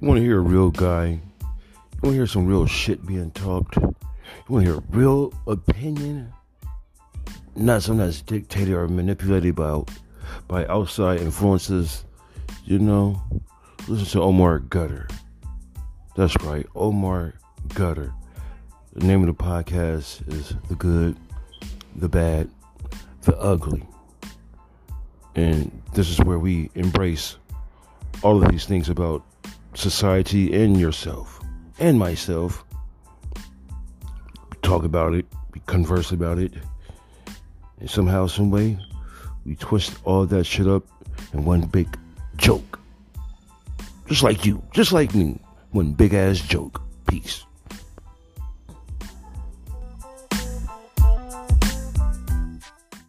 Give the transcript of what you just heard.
You want to hear a real guy? You want to hear some real shit being talked? You want to hear a real opinion? Not something that's dictated or manipulated by by outside influences. You know, listen to Omar Gutter. That's right, Omar Gutter. The name of the podcast is The Good, The Bad, The Ugly. And this is where we embrace all of these things about society and yourself and myself. Talk about it, we converse about it, and somehow, some way, we twist all that shit up in one big joke. Just like you, just like me, one big ass joke. Peace.